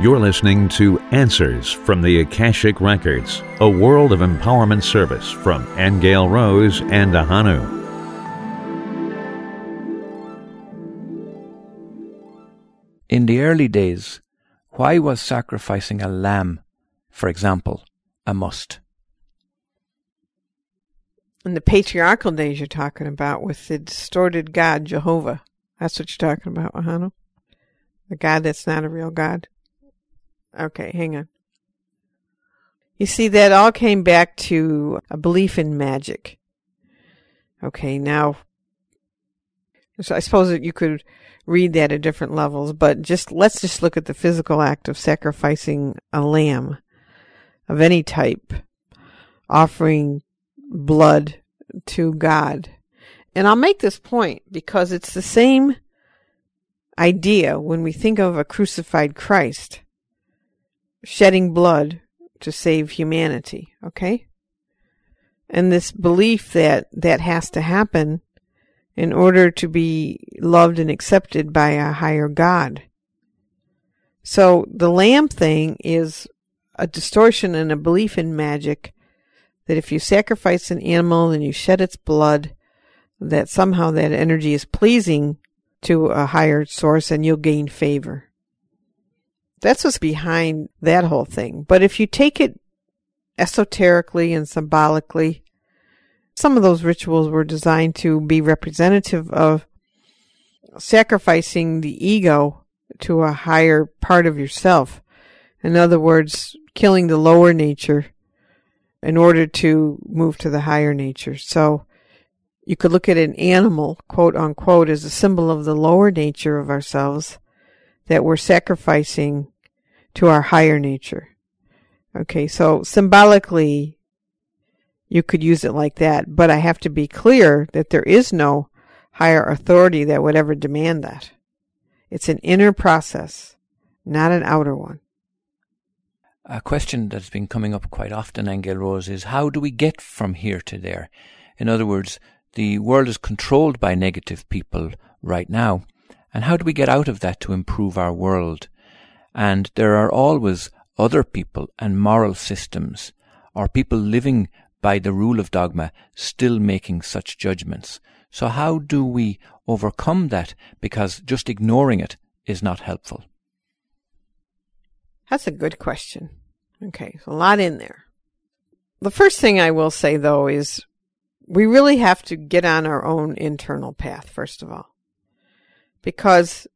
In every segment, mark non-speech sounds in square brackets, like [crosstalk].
You're listening to Answers from the Akashic Records, a world of empowerment service from Angel Rose and Ahanu. In the early days, why was sacrificing a lamb, for example, a must? In the patriarchal days you're talking about with the distorted God, Jehovah. That's what you're talking about, Ahanu? The God that's not a real God. Okay, hang on. You see, that all came back to a belief in magic. Okay, now, so I suppose that you could read that at different levels, but just let's just look at the physical act of sacrificing a lamb of any type, offering blood to God. And I'll make this point because it's the same idea when we think of a crucified Christ shedding blood to save humanity, okay? And this belief that that has to happen in order to be loved and accepted by a higher God. So the lamb thing is a distortion and a belief in magic that if you sacrifice an animal and you shed its blood, that somehow that energy is pleasing to a higher source and you'll gain favor. That's what's behind that whole thing. But if you take it esoterically and symbolically, some of those rituals were designed to be representative of sacrificing the ego to a higher part of yourself. In other words, killing the lower nature in order to move to the higher nature. So you could look at an animal, quote unquote, as a symbol of the lower nature of ourselves that we're sacrificing to our higher nature. Okay, so symbolically, you could use it like that, but I have to be clear that there is no higher authority that would ever demand that. It's an inner process, not an outer one. A question that's been coming up quite often, Angel Rose, is how do we get from here to there? In other words, the world is controlled by negative people right now. And how do we get out of that to improve our world? And there are always other people and moral systems or people living by the rule of dogma still making such judgments. So how do we overcome that? Because just ignoring it is not helpful. That's a good question. Okay, a lot in there. The first thing I will say though is we really have to get on our own internal path, first of all. Because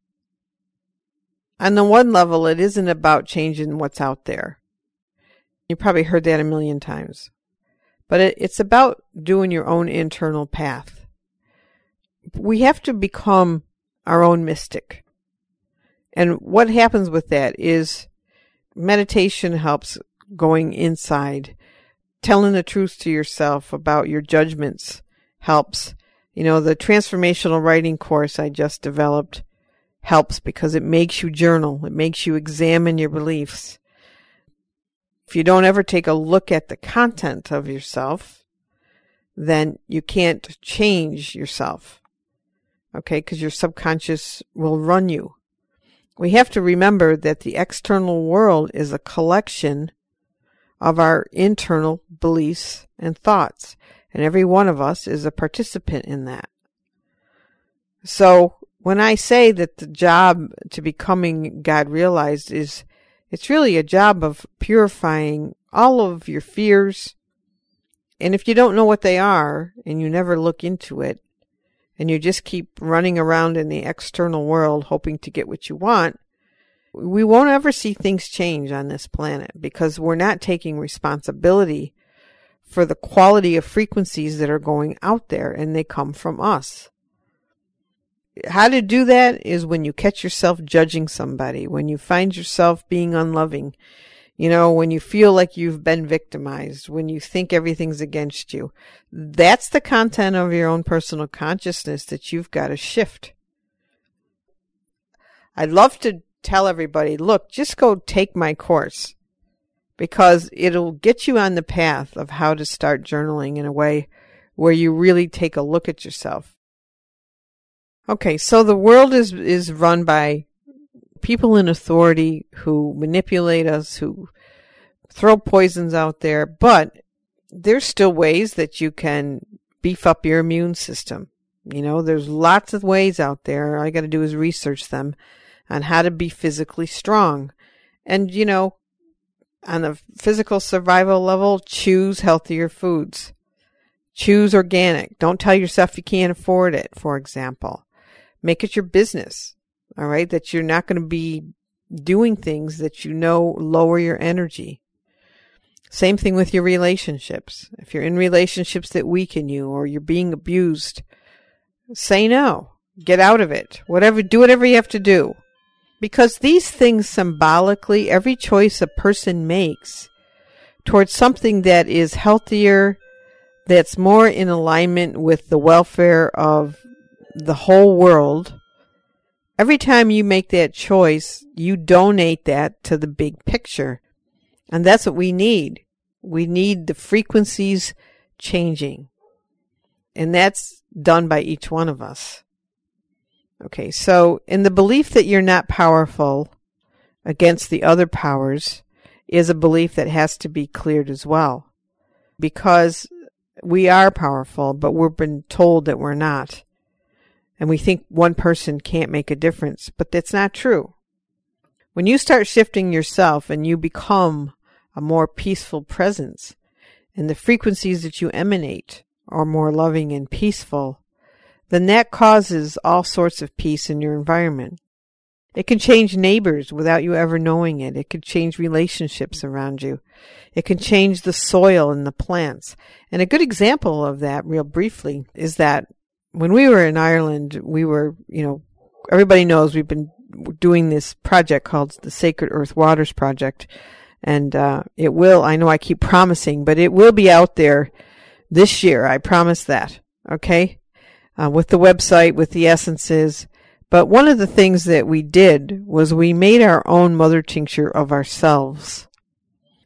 on the one level, it isn't about changing what's out there. You probably heard that a million times. But it, it's about doing your own internal path. We have to become our own mystic. And what happens with that is meditation helps going inside. Telling the truth to yourself about your judgments helps. You know, the transformational writing course I just developed helps because it makes you journal. It makes you examine your beliefs. If you don't ever take a look at the content of yourself, then you can't change yourself. Okay, because your subconscious will run you. We have to remember that the external world is a collection of our internal beliefs and thoughts, and every one of us is a participant in that. So when I say that the job to becoming God realized is, it's really a job of purifying all of your fears. And if you don't know what they are and you never look into it and you just keep running around in the external world hoping to get what you want, we won't ever see things change on this planet because we're not taking responsibility for the quality of frequencies that are going out there and they come from us how to do that is when you catch yourself judging somebody, when you find yourself being unloving, you know, when you feel like you've been victimized, when you think everything's against you. That's the content of your own personal consciousness that you've got to shift. I'd love to tell everybody, look, just go take my course because it'll get you on the path of how to start journaling in a way where you really take a look at yourself Okay, so the world is is run by people in authority who manipulate us, who throw poisons out there, but there's still ways that you can beef up your immune system. You know, there's lots of ways out there. All I got to do is research them on how to be physically strong. And, you know, on a physical survival level, choose healthier foods. Choose organic. Don't tell yourself you can't afford it, for example. Make it your business. All right. That you're not going to be doing things that you know lower your energy. Same thing with your relationships. If you're in relationships that weaken you or you're being abused, say no. Get out of it. Whatever, do whatever you have to do. Because these things symbolically, every choice a person makes towards something that is healthier, that's more in alignment with the welfare of the whole world, every time you make that choice, you donate that to the big picture. And that's what we need. We need the frequencies changing. And that's done by each one of us. Okay, so in the belief that you're not powerful against the other powers is a belief that has to be cleared as well. Because we are powerful, but we've been told that we're not. And we think one person can't make a difference, but that's not true. When you start shifting yourself and you become a more peaceful presence, and the frequencies that you emanate are more loving and peaceful, then that causes all sorts of peace in your environment. It can change neighbors without you ever knowing it. It can change relationships around you. It can change the soil and the plants. And a good example of that, real briefly, is that when we were in Ireland, we were, you know, everybody knows we've been doing this project called the Sacred Earth Waters Project. And uh, it will, I know I keep promising, but it will be out there this year. I promise that. Okay? Uh, with the website, with the essences. But one of the things that we did was we made our own mother tincture of ourselves.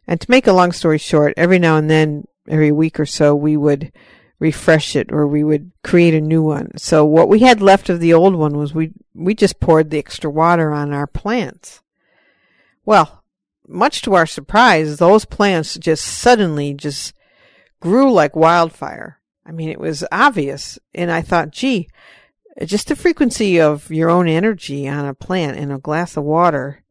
And to make a long story short, every now and then, every week or so, we would refresh it or we would create a new one. So what we had left of the old one was we we just poured the extra water on our plants. Well, much to our surprise, those plants just suddenly just grew like wildfire. I mean, it was obvious. And I thought, gee, just the frequency of your own energy on a plant in a glass of water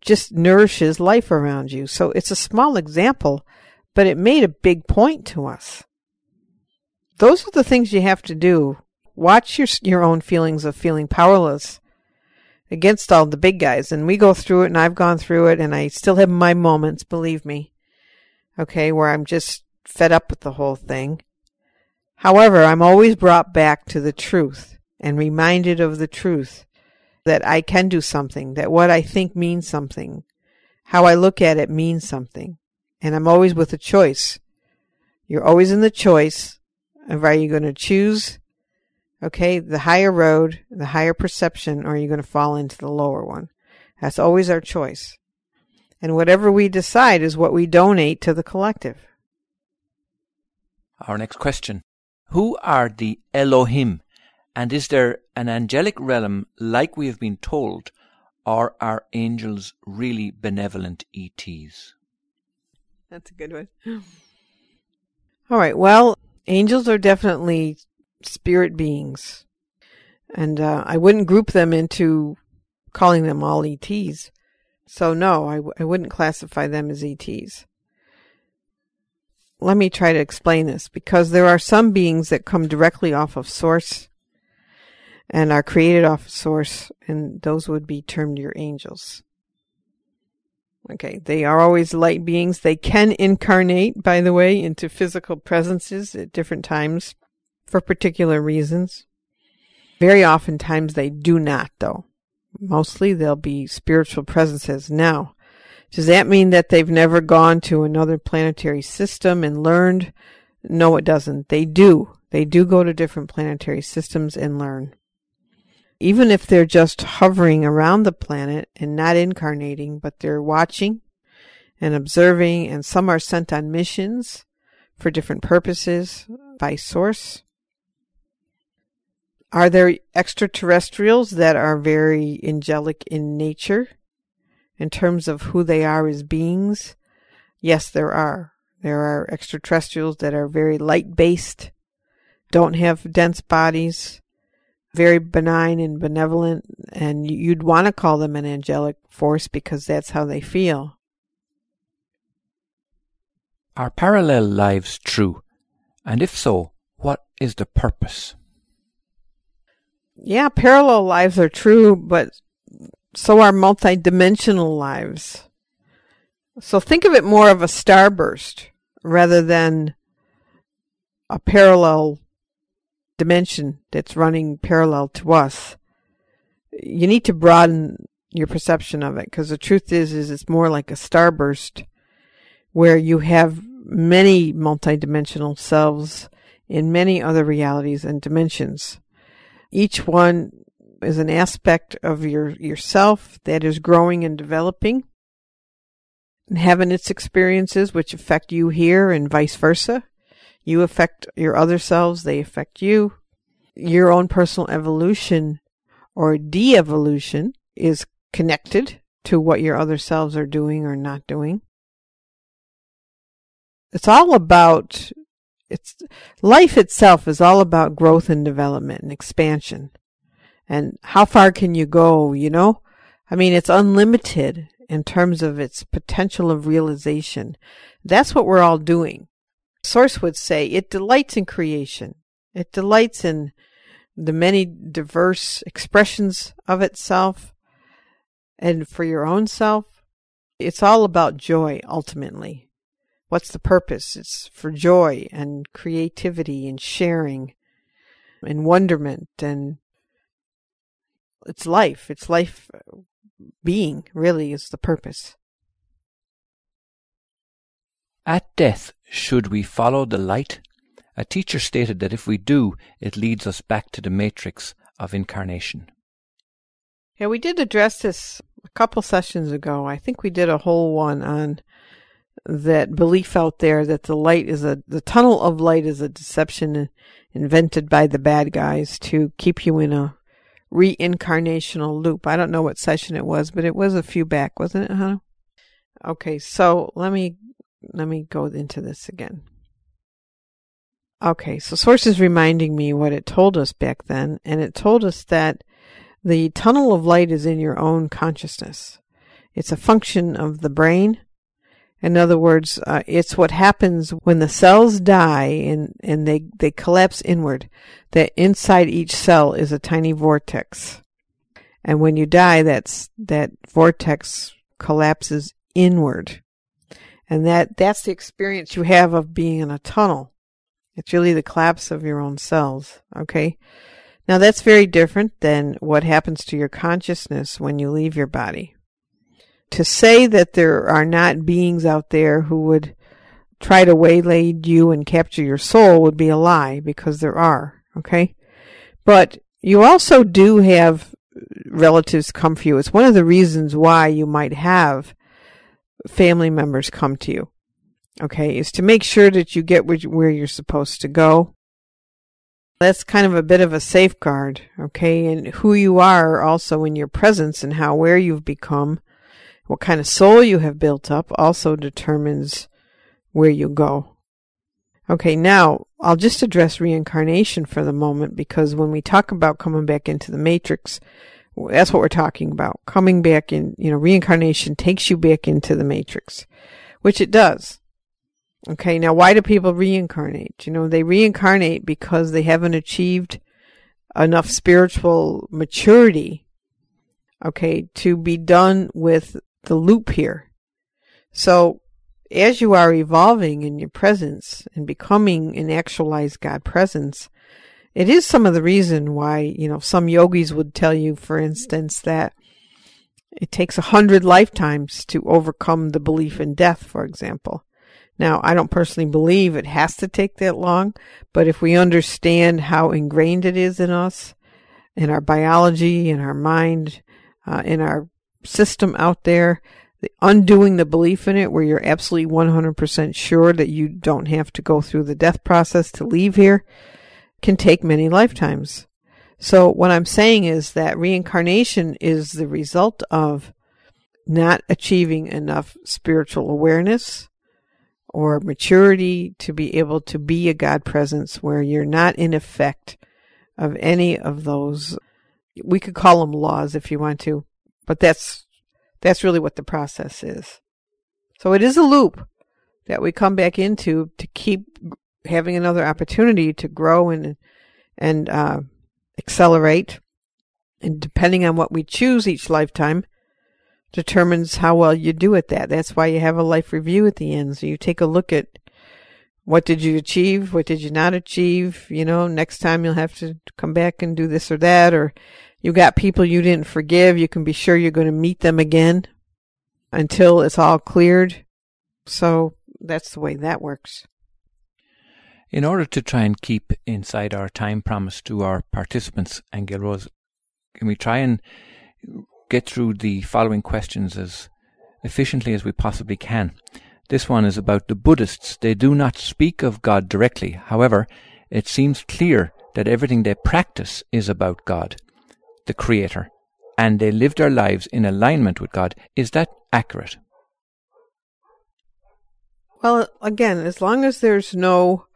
just nourishes life around you. So it's a small example, but it made a big point to us those are the things you have to do. Watch your your own feelings of feeling powerless against all the big guys. And we go through it, and I've gone through it, and I still have my moments, believe me. Okay, where I'm just fed up with the whole thing. However, I'm always brought back to the truth and reminded of the truth that I can do something, that what I think means something, how I look at it means something. And I'm always with a choice. You're always in the choice of are you going to choose, okay, the higher road, the higher perception, or are you going to fall into the lower one? That's always our choice. And whatever we decide is what we donate to the collective. Our next question Who are the Elohim? And is there an angelic realm like we have been told, or are angels really benevolent ETs? That's a good one. All right. Well, angels are definitely spirit beings. And uh, I wouldn't group them into calling them all ETs. So, no, I w- I wouldn't classify them as ETs. Let me try to explain this because there are some beings that come directly off of Source and are created off of Source, and those would be termed your angels. Okay, they are always light beings. They can incarnate, by the way, into physical presences at different times for particular reasons. Very oftentimes they do not, though. Mostly they'll be spiritual presences. Now, does that mean that they've never gone to another planetary system and learned? No, it doesn't. They do. They do go to different planetary systems and learn even if they're just hovering around the planet and not incarnating, but they're watching and observing, and some are sent on missions for different purposes by source. Are there extraterrestrials that are very angelic in nature in terms of who they are as beings? Yes, there are. There are extraterrestrials that are very light based, don't have dense bodies, very benign and benevolent, and you'd want to call them an angelic force because that's how they feel. Are parallel lives true? And if so, what is the purpose? Yeah, parallel lives are true, but so are multidimensional lives. So think of it more of a starburst rather than a parallel dimension that's running parallel to us. You need to broaden your perception of it because the truth is is it's more like a starburst where you have many multidimensional selves in many other realities and dimensions. Each one is an aspect of your yourself that is growing and developing and having its experiences which affect you here and vice versa. You affect your other selves, they affect you. Your own personal evolution or de-evolution is connected to what your other selves are doing or not doing. It's all about it's life itself is all about growth and development and expansion. And how far can you go, you know? I mean, it's unlimited in terms of its potential of realization. That's what we're all doing. Source would say it delights in creation. It delights in the many diverse expressions of itself and for your own self. It's all about joy ultimately. What's the purpose? It's for joy and creativity and sharing and wonderment and it's life. It's life being, really, is the purpose. At death, should we follow the light? A teacher stated that if we do, it leads us back to the matrix of incarnation. Yeah, we did address this a couple sessions ago. I think we did a whole one on that belief out there that the light is a the tunnel of light is a deception invented by the bad guys to keep you in a reincarnational loop. I don't know what session it was, but it was a few back, wasn't it, huh? Okay, so let me let me go into this again. Okay, so source is reminding me what it told us back then, and it told us that the tunnel of light is in your own consciousness. It's a function of the brain in other words, uh, it's what happens when the cells die and, and they, they collapse inward, that inside each cell is a tiny vortex. And when you die, that's, that vortex collapses inward. And that, that's the experience you have of being in a tunnel. It's really the collapse of your own cells. Okay. Now that's very different than what happens to your consciousness when you leave your body to say that there are not beings out there who would try to waylay you and capture your soul would be a lie because there are, okay? But you also do have relatives come for you. It's one of the reasons why you might have family members come to you, okay? Is to make sure that you get where you're supposed to go. That's kind of a bit of a safeguard, okay? And who you are also in your presence and how where you've become what kind of soul you have built up also determines where you go. Okay, now I'll just address reincarnation for the moment because when we talk about coming back into the matrix, that's what we're talking about. Coming back in, you know, reincarnation takes you back into the matrix, which it does. Okay, now why do people reincarnate? You know, they reincarnate because they haven't achieved enough spiritual maturity, okay, to be done with the loop here. So as you are evolving in your presence and becoming an actualized God presence, it is some of the reason why, you know, some yogis would tell you, for instance, that it takes a hundred lifetimes to overcome the belief in death, for example. Now, I don't personally believe it has to take that long, but if we understand how ingrained it is in us, in our biology, in our mind, uh, in our system out there, the undoing the belief in it where you're absolutely 100% sure that you don't have to go through the death process to leave here can take many lifetimes. So what I'm saying is that reincarnation is the result of not achieving enough spiritual awareness or maturity to be able to be a God presence where you're not in effect of any of those. We could call them laws if you want to, but that's, that's really what the process is. So it is a loop that we come back into to keep having another opportunity to grow and, and, uh, accelerate. And depending on what we choose each lifetime, determines how well you do at that. That's why you have a life review at the end. So you take a look at what did you achieve, what did you not achieve. You know, next time you'll have to come back and do this or that, or you got people you didn't forgive. You can be sure you're going to meet them again until it's all cleared. So that's the way that works. In order to try and keep inside our time promised to our participants, Angel Rose, can we try and get through the following questions as efficiently as we possibly can. This one is about the Buddhists. They do not speak of God directly. However, it seems clear that everything they practice is about God, the Creator, and they live their lives in alignment with God. Is that accurate? Well, again, as long as there's no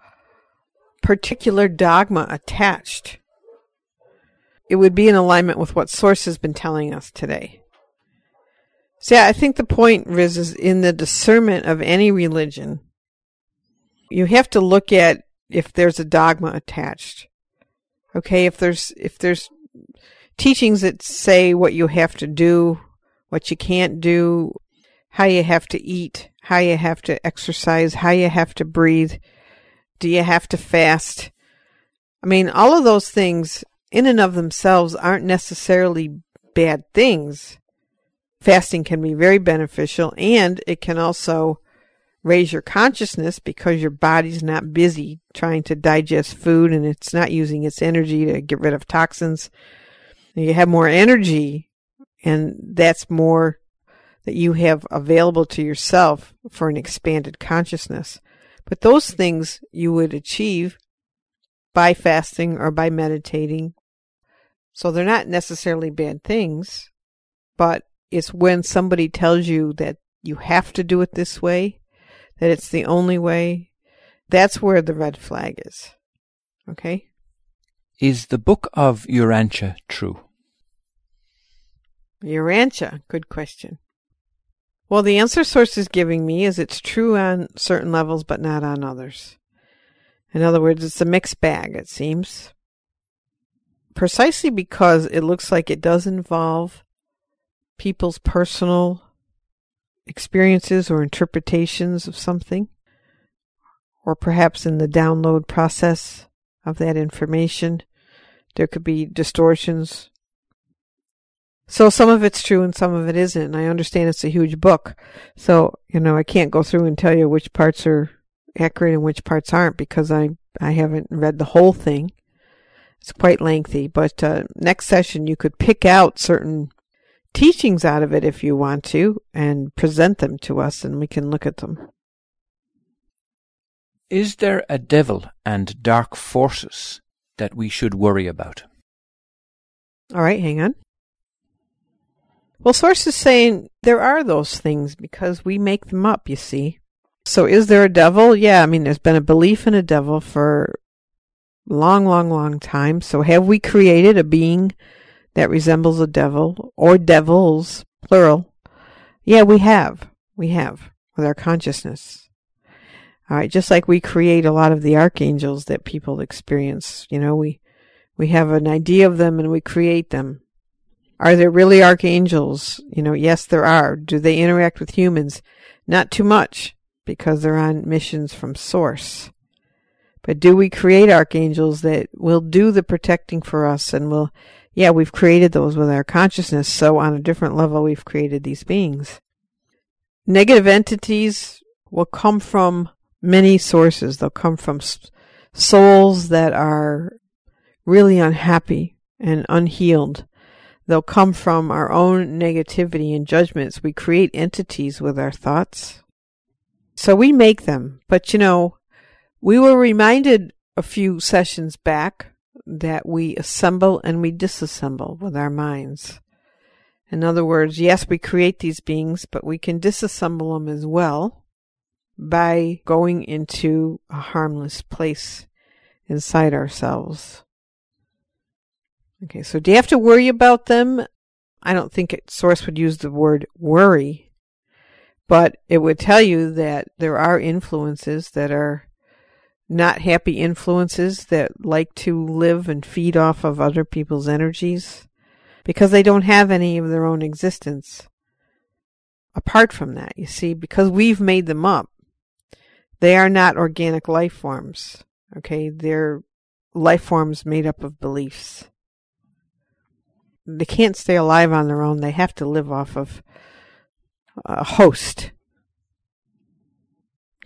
particular dogma attached it would be in alignment with what Source has been telling us today. So, yeah, I think the point, Riz, is in the discernment of any religion. You have to look at if there's a dogma attached. Okay, if there's if there's teachings that say what you have to do, what you can't do, how you have to eat, how you have to exercise, how you have to breathe, do you have to fast? I mean, all of those things in and of themselves aren't necessarily bad things. Fasting can be very beneficial and it can also raise your consciousness because your body's not busy trying to digest food and it's not using its energy to get rid of toxins. You have more energy and that's more that you have available to yourself for an expanded consciousness. But those things you would achieve by fasting or by meditating so they're not necessarily bad things, but it's when somebody tells you that you have to do it this way, that it's the only way, that's where the red flag is. Okay? Is the book of Urantia true? Urantia, good question. Well, the answer source is giving me is it's true on certain levels, but not on others. In other words, it's a mixed bag, it seems precisely because it looks like it does involve people's personal experiences or interpretations of something, or perhaps in the download process of that information, there could be distortions. So some of it's true and some of it isn't. And I understand it's a huge book. So, you know, I can't go through and tell you which parts are accurate and which parts aren't because I, I haven't read the whole thing. It's quite lengthy, but uh, next session you could pick out certain teachings out of it if you want to and present them to us and we can look at them. Is there a devil and dark forces that we should worry about? All right, hang on. Well, sources saying there are those things because we make them up, you see. So is there a devil? Yeah, I mean, there's been a belief in a devil for long, long, long time. So have we created a being that resembles a devil or devils, plural? Yeah, we have. We have with our consciousness. All right, just like we create a lot of the archangels that people experience, you know, we we have an idea of them and we create them. Are there really archangels? You know, yes, there are. Do they interact with humans? Not too much because they're on missions from source. But do we create archangels that will do the protecting for us and will, yeah, we've created those with our consciousness. So on a different level, we've created these beings. Negative entities will come from many sources. They'll come from souls that are really unhappy and unhealed. They'll come from our own negativity and judgments. We create entities with our thoughts. So we make them. But you know, we were reminded a few sessions back that we assemble and we disassemble with our minds. In other words, yes, we create these beings, but we can disassemble them as well by going into a harmless place inside ourselves. Okay, so do you have to worry about them? I don't think it, Source would use the word worry, but it would tell you that there are influences that are not happy influences that like to live and feed off of other people's energies because they don't have any of their own existence apart from that. You see, because we've made them up, they are not organic life forms. Okay, they're life forms made up of beliefs. They can't stay alive on their own. They have to live off of a host.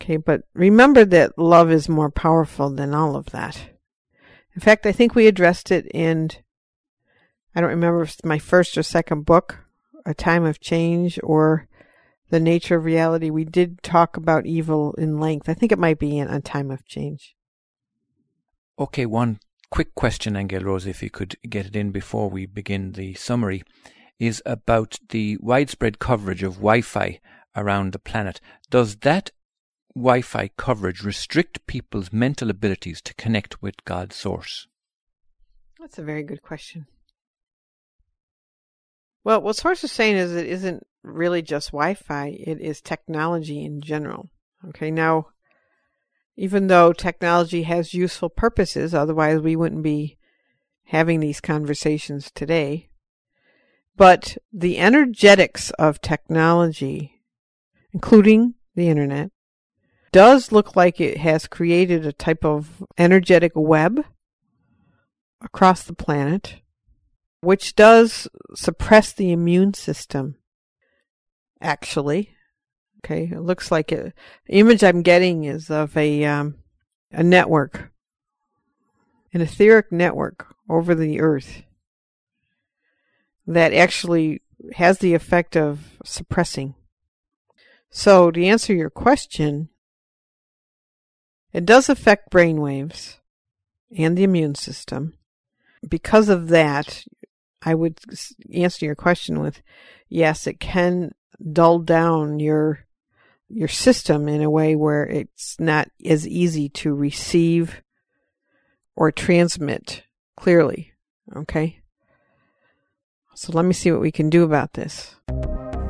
Okay, but remember that love is more powerful than all of that. In fact, I think we addressed it in, I don't remember if it's my first or second book, A Time of Change or The Nature of Reality. We did talk about evil in length. I think it might be in A Time of Change. Okay, one quick question, Angel Rose, if you could get it in before we begin the summary, is about the widespread coverage of Wi Fi around the planet. Does that Wi Fi coverage restrict people's mental abilities to connect with God's source? That's a very good question. Well, what Source is saying is it isn't really just Wi Fi, it is technology in general. Okay, now even though technology has useful purposes, otherwise we wouldn't be having these conversations today. But the energetics of technology, including the internet, does look like it has created a type of energetic web across the planet, which does suppress the immune system, actually. Okay, it looks like it. The image I'm getting is of a um, a network, an etheric network over the earth that actually has the effect of suppressing. So, to answer your question, it does affect brain waves and the immune system. Because of that, I would answer your question with yes, it can dull down your your system in a way where it's not as easy to receive or transmit clearly. Okay? So let me see what we can do about this.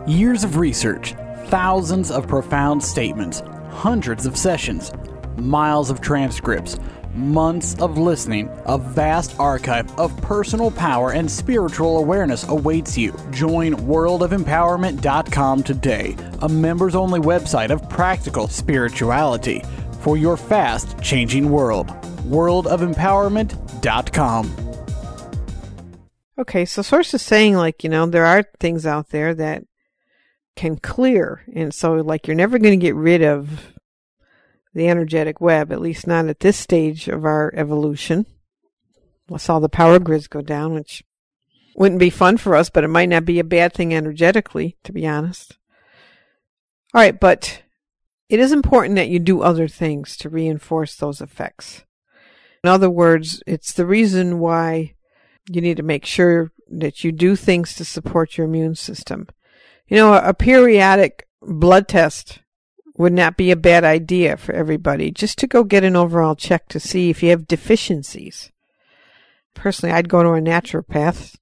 Years of research, thousands of profound statements, hundreds of sessions, miles of transcripts months of listening, a vast archive of personal power and spiritual awareness awaits you. Join worldofempowerment.com today, a members only website of practical spirituality for your fast changing world. worldofempowerment.com. Okay, so Source is saying, like, you know, there are things out there that can clear. And so, like, you're never going to get rid of the energetic web, at least not at this stage of our evolution. I saw the power grids go down, which wouldn't be fun for us, but it might not be a bad thing energetically, to be honest. All right, but it is important that you do other things to reinforce those effects. In other words, it's the reason why you need to make sure that you do things to support your immune system. You know, a periodic blood test would not be a bad idea for everybody just to go get an overall check to see if you have deficiencies. Personally, I'd go to a naturopath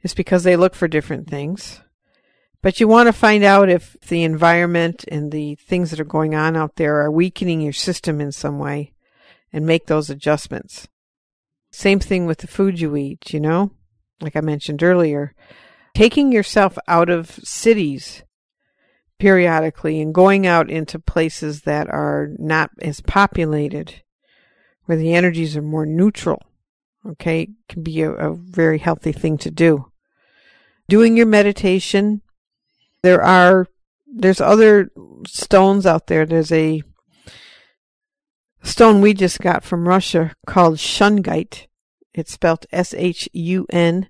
just because they look for different things. But you want to find out if the environment and the things that are going on out there are weakening your system in some way and make those adjustments. Same thing with the food you eat, you know? Like I mentioned earlier, taking yourself out of cities periodically and going out into places that are not as populated, where the energies are more neutral, okay, can be a, a very healthy thing to do. Doing your meditation, there are, there's other stones out there. There's a stone we just got from Russia called shungite. It's spelled S H U N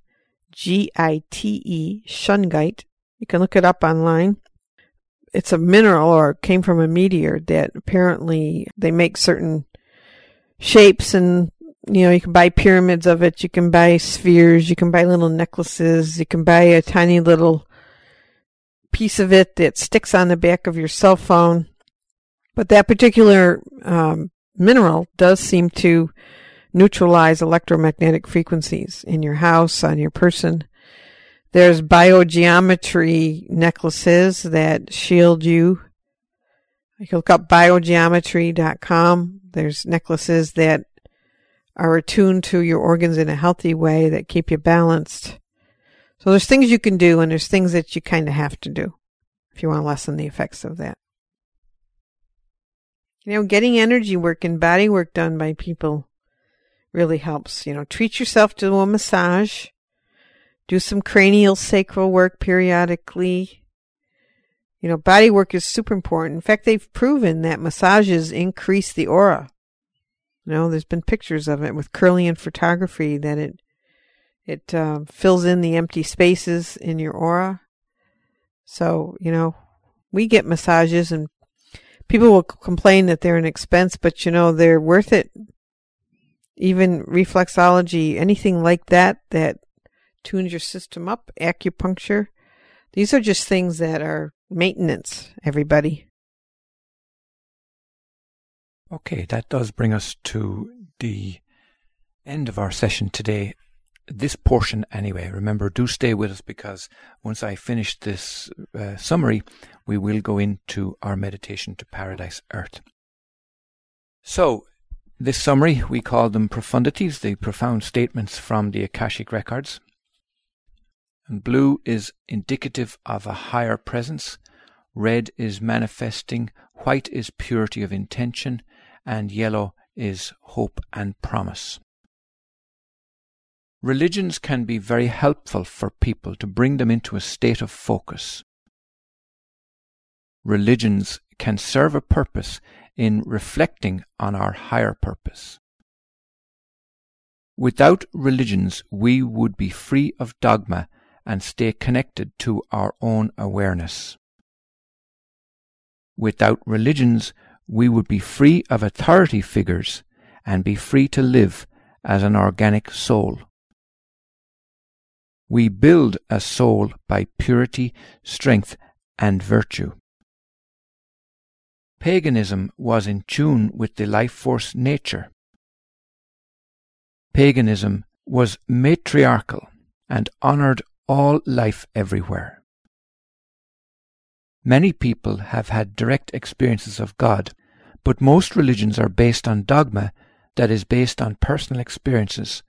G I T E, shungite. You can look it up online it's a mineral or came from a meteor that apparently they make certain shapes and you know, you can buy pyramids of it. You can buy spheres. You can buy little necklaces. You can buy a tiny little piece of it that sticks on the back of your cell phone. But that particular um, mineral does seem to neutralize electromagnetic frequencies in your house, on your person. There's biogeometry necklaces that shield you. You can look up biogeometry.com. There's necklaces that are attuned to your organs in a healthy way that keep you balanced. So there's things you can do and there's things that you kind of have to do if you want to lessen the effects of that. You know, getting energy work and body work done by people really helps. You know, treat yourself to a massage. Do some cranial sacral work periodically. You know, body work is super important. In fact, they've proven that massages increase the aura. You know, there's been pictures of it with Kirlian photography that it it uh, fills in the empty spaces in your aura. So, you know, we get massages and people will complain that they're an expense, but you know, they're worth it. Even reflexology, anything like that, that tunes your system up, acupuncture. These are just things that are maintenance, everybody. Okay, that does bring us to the end of our session today. This portion, anyway. Remember, do stay with us because once I finish this uh, summary, we will go into our meditation to Paradise Earth. So, this summary, we call them profundities, the profound statements from the Akashic Records. And blue is indicative of a higher presence. Red is manifesting. White is purity of intention and yellow is hope and promise. Religions can be very helpful for people to bring them into a state of focus. Religions can serve a purpose in reflecting on our higher purpose. Without religions, we would be free of dogma and stay connected to our own awareness. Without religions, we would be free of authority figures and be free to live as an organic soul. We build a soul by purity, strength, and virtue. Paganism was in tune with the life force nature. Paganism was matriarchal and honored all life everywhere. Many people have had direct experiences of God, but most religions are based on dogma that is based on personal experiences,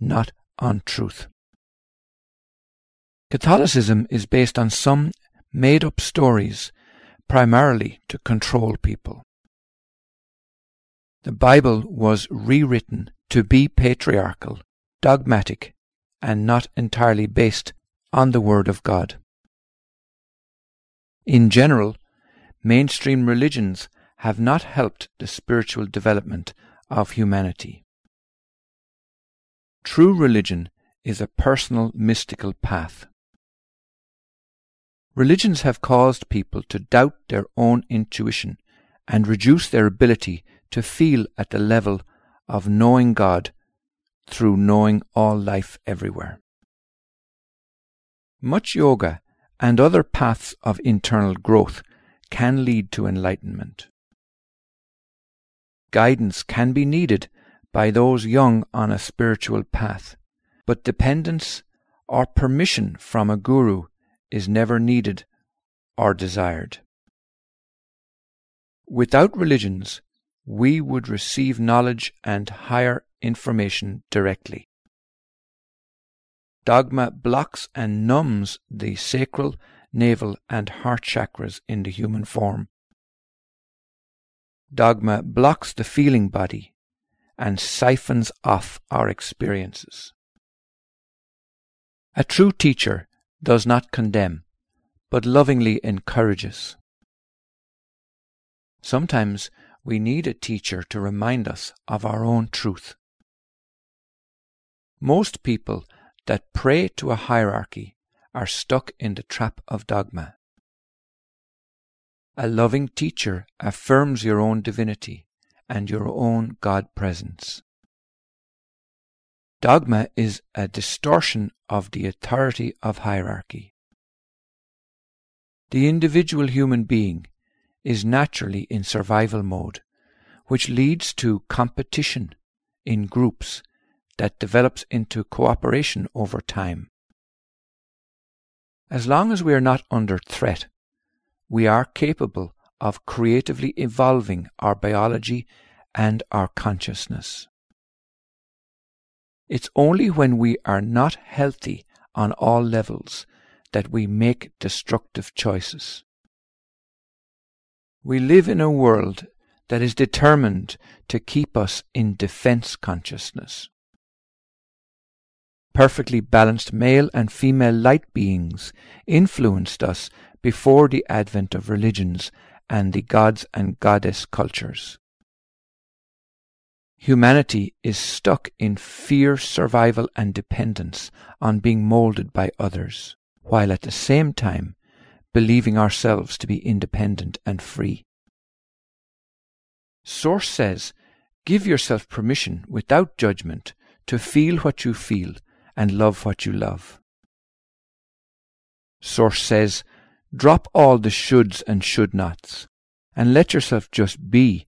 not on truth. Catholicism is based on some made up stories, primarily to control people. The Bible was rewritten to be patriarchal, dogmatic, and not entirely based on the Word of God. In general, mainstream religions have not helped the spiritual development of humanity. True religion is a personal mystical path. Religions have caused people to doubt their own intuition and reduce their ability to feel at the level of knowing God through knowing all life everywhere. Much yoga and other paths of internal growth can lead to enlightenment. Guidance can be needed by those young on a spiritual path, but dependence or permission from a guru is never needed or desired. Without religions, we would receive knowledge and higher information directly. Dogma blocks and numbs the sacral, navel, and heart chakras in the human form. Dogma blocks the feeling body and siphons off our experiences. A true teacher does not condemn, but lovingly encourages. Sometimes we need a teacher to remind us of our own truth. Most people that pray to a hierarchy are stuck in the trap of dogma. A loving teacher affirms your own divinity and your own God presence. Dogma is a distortion of the authority of hierarchy. The individual human being is naturally in survival mode, which leads to competition in groups that develops into cooperation over time. As long as we are not under threat, we are capable of creatively evolving our biology and our consciousness. It's only when we are not healthy on all levels that we make destructive choices. We live in a world that is determined to keep us in defense consciousness. Perfectly balanced male and female light beings influenced us before the advent of religions and the gods and goddess cultures. Humanity is stuck in fear, survival, and dependence on being molded by others, while at the same time believing ourselves to be independent and free. Source says, give yourself permission without judgment to feel what you feel and love what you love. Source says, drop all the shoulds and should nots and let yourself just be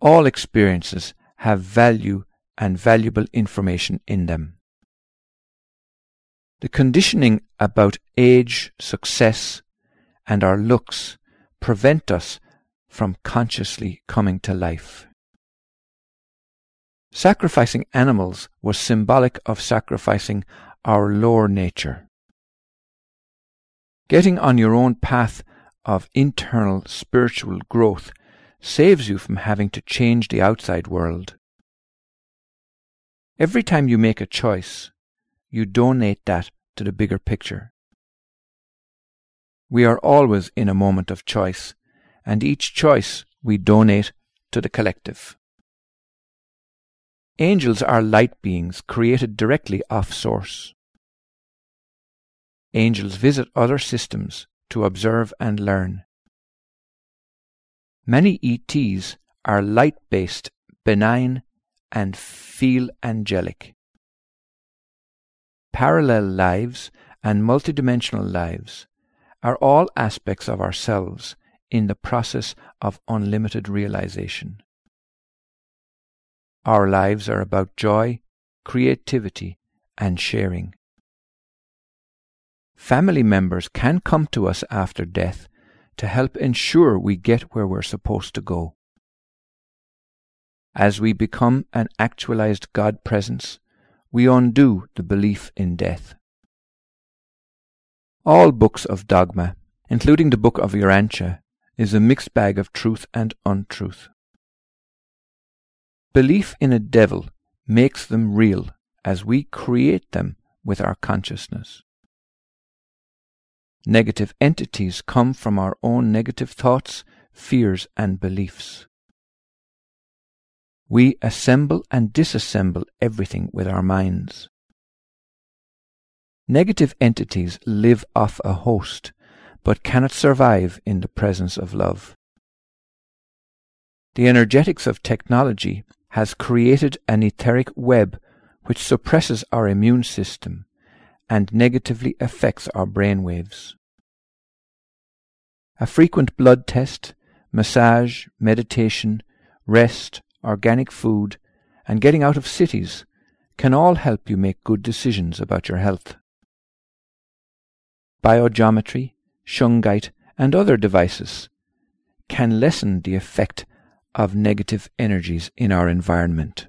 all experiences have value and valuable information in them. The conditioning about age, success, and our looks prevent us from consciously coming to life. Sacrificing animals was symbolic of sacrificing our lower nature. Getting on your own path of internal spiritual growth saves you from having to change the outside world. Every time you make a choice, you donate that to the bigger picture. We are always in a moment of choice, and each choice we donate to the collective. Angels are light beings created directly off source. Angels visit other systems to observe and learn. Many ETs are light-based, benign, and feel angelic. Parallel lives and multidimensional lives are all aspects of ourselves in the process of unlimited realization. Our lives are about joy, creativity, and sharing. Family members can come to us after death to help ensure we get where we're supposed to go. As we become an actualized God presence, we undo the belief in death. All books of dogma, including the Book of Urantia, is a mixed bag of truth and untruth. Belief in a devil makes them real as we create them with our consciousness. Negative entities come from our own negative thoughts, fears, and beliefs. We assemble and disassemble everything with our minds. Negative entities live off a host, but cannot survive in the presence of love. The energetics of technology has created an etheric web which suppresses our immune system and negatively affects our brain waves. A frequent blood test, massage, meditation, rest, organic food, and getting out of cities can all help you make good decisions about your health. Biogeometry, shungite, and other devices can lessen the effect of negative energies in our environment.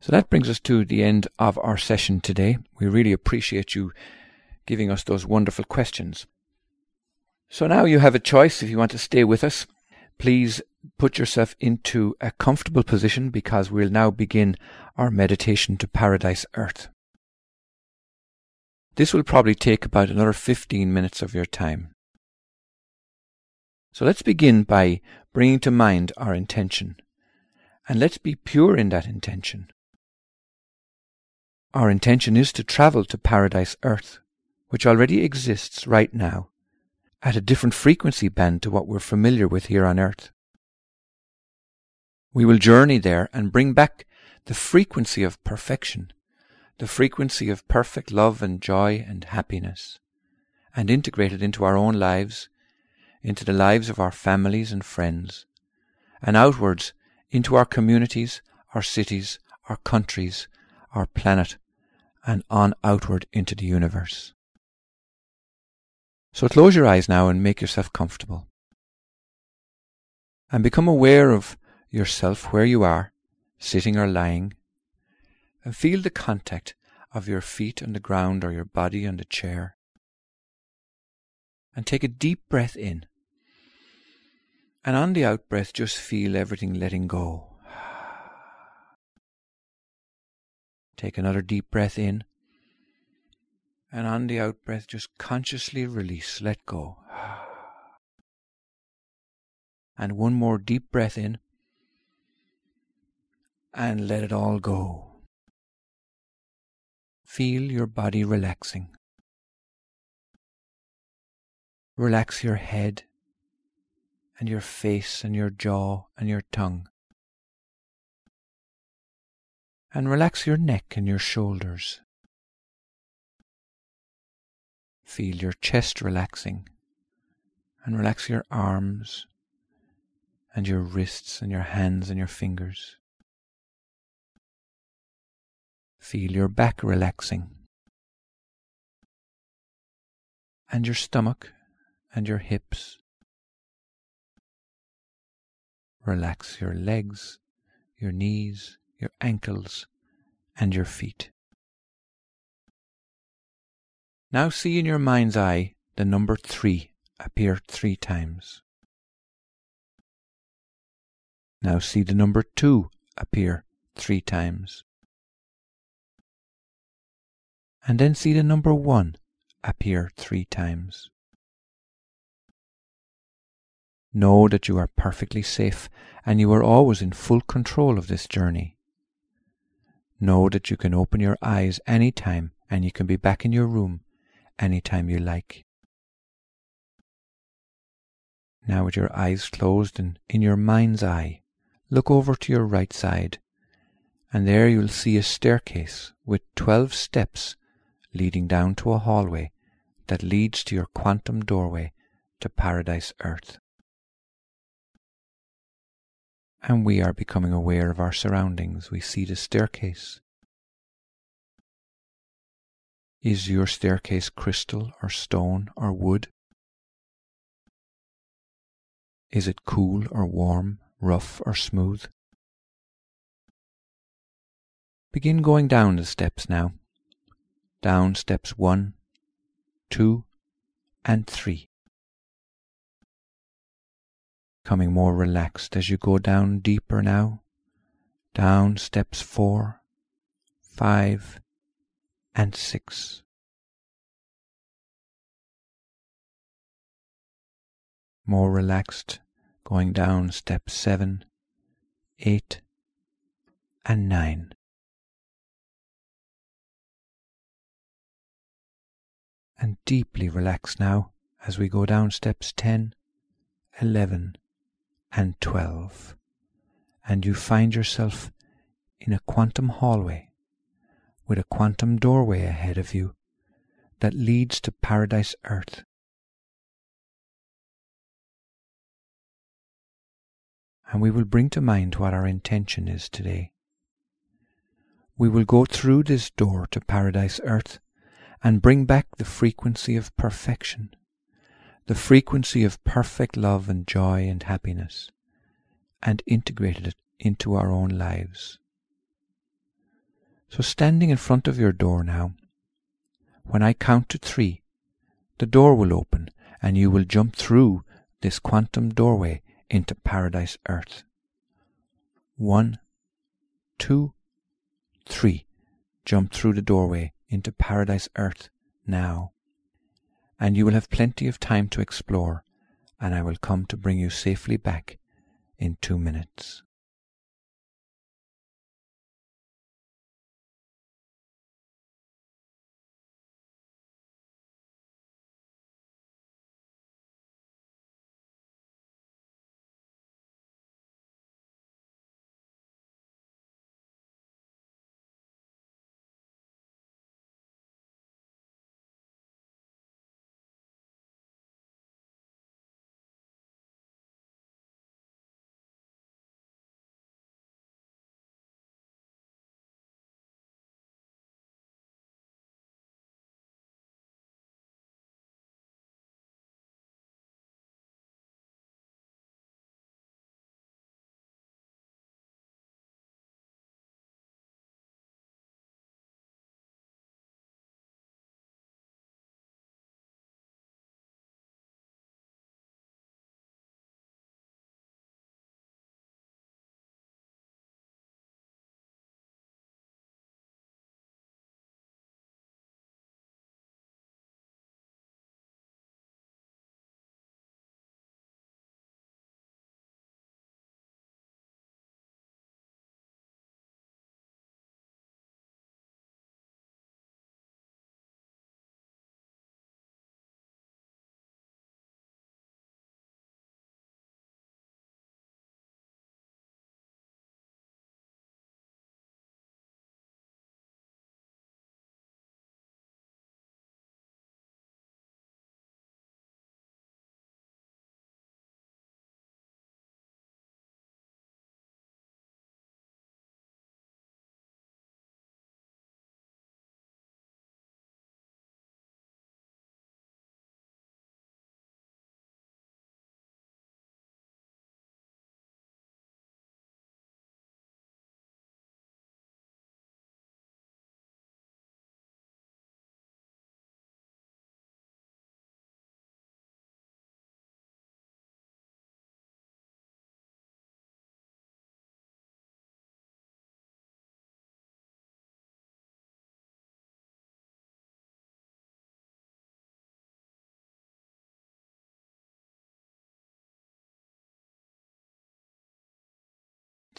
So that brings us to the end of our session today. We really appreciate you giving us those wonderful questions. So now you have a choice if you want to stay with us. Please put yourself into a comfortable position because we'll now begin our meditation to Paradise Earth. This will probably take about another 15 minutes of your time. So let's begin by bringing to mind our intention. And let's be pure in that intention. Our intention is to travel to paradise earth, which already exists right now, at a different frequency band to what we're familiar with here on earth. We will journey there and bring back the frequency of perfection, the frequency of perfect love and joy and happiness, and integrate it into our own lives, into the lives of our families and friends, and outwards into our communities, our cities, our countries, our planet, and on outward into the universe. So close your eyes now and make yourself comfortable. And become aware of yourself where you are, sitting or lying, and feel the contact of your feet on the ground or your body on the chair. And take a deep breath in. And on the out breath, just feel everything letting go. [sighs] Take another deep breath in. And on the out breath, just consciously release, let go. [sighs] And one more deep breath in. And let it all go. Feel your body relaxing. Relax your head and your face and your jaw and your tongue and relax your neck and your shoulders. Feel your chest relaxing and relax your arms and your wrists and your hands and your fingers. Feel your back relaxing and your stomach and your hips. Relax your legs, your knees, your ankles, and your feet. Now see in your mind's eye the number three appear three times. Now see the number two appear three times. And then see the number one appear three times. Know that you are perfectly safe and you are always in full control of this journey. Know that you can open your eyes any time and you can be back in your room any time you like. Now, with your eyes closed and in your mind's eye, look over to your right side, and there you'll see a staircase with twelve steps leading down to a hallway that leads to your quantum doorway to Paradise Earth. And we are becoming aware of our surroundings. We see the staircase. Is your staircase crystal or stone or wood? Is it cool or warm, rough or smooth? Begin going down the steps now. Down steps one, two, and three becoming more relaxed as you go down deeper now. Down steps four, five, and six. More relaxed, going down steps seven, eight, and nine. And deeply relaxed now as we go down steps ten, eleven, and 12, and you find yourself in a quantum hallway with a quantum doorway ahead of you that leads to Paradise Earth. And we will bring to mind what our intention is today. We will go through this door to Paradise Earth and bring back the frequency of perfection the frequency of perfect love and joy and happiness and integrated it into our own lives. So, standing in front of your door now, when I count to three, the door will open and you will jump through this quantum doorway into Paradise Earth. One, two, three. Jump through the doorway into Paradise Earth now and you will have plenty of time to explore, and I will come to bring you safely back in two minutes.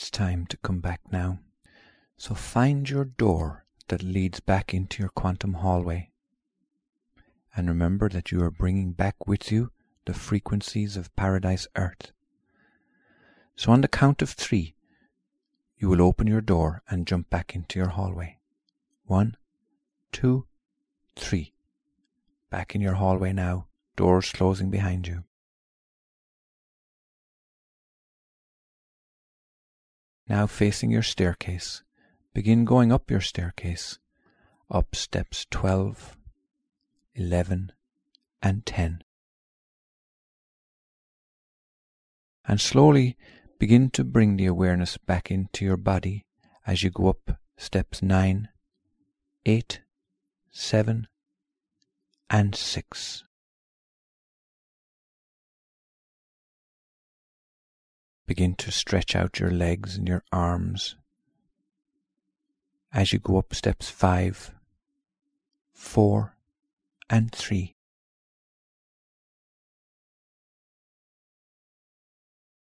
It's time to come back now. So find your door that leads back into your quantum hallway. And remember that you are bringing back with you the frequencies of Paradise Earth. So on the count of three, you will open your door and jump back into your hallway. One, two, three. Back in your hallway now, doors closing behind you. Now facing your staircase, begin going up your staircase, up steps 12, 11, and 10. And slowly begin to bring the awareness back into your body as you go up steps 9, 8, 7, and 6. Begin to stretch out your legs and your arms as you go up steps five, four, and three.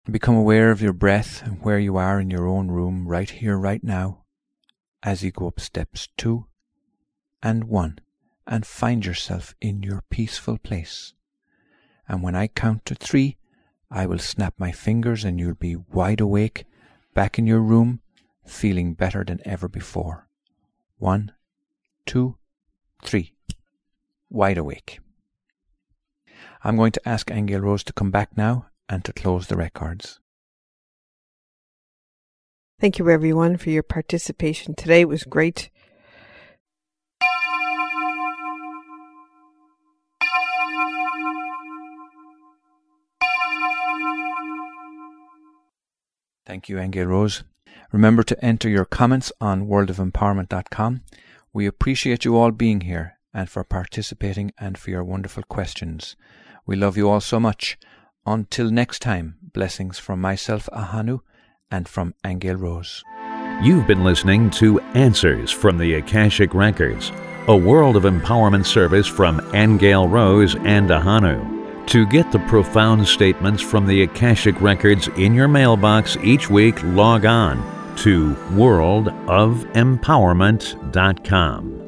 Become aware of your breath and where you are in your own room, right here, right now, as you go up steps two and one, and find yourself in your peaceful place. And when I count to three, I will snap my fingers and you'll be wide awake, back in your room, feeling better than ever before. One, two, three. Wide awake. I'm going to ask Angel Rose to come back now and to close the records. Thank you, everyone, for your participation today. It was great. Thank you, Angel Rose. Remember to enter your comments on worldofempowerment.com. We appreciate you all being here and for participating and for your wonderful questions. We love you all so much. Until next time, blessings from myself, Ahanu, and from Angel Rose. You've been listening to Answers from the Akashic Records, a world of empowerment service from Angel Rose and Ahanu. To get the profound statements from the Akashic Records in your mailbox each week, log on to worldofempowerment.com.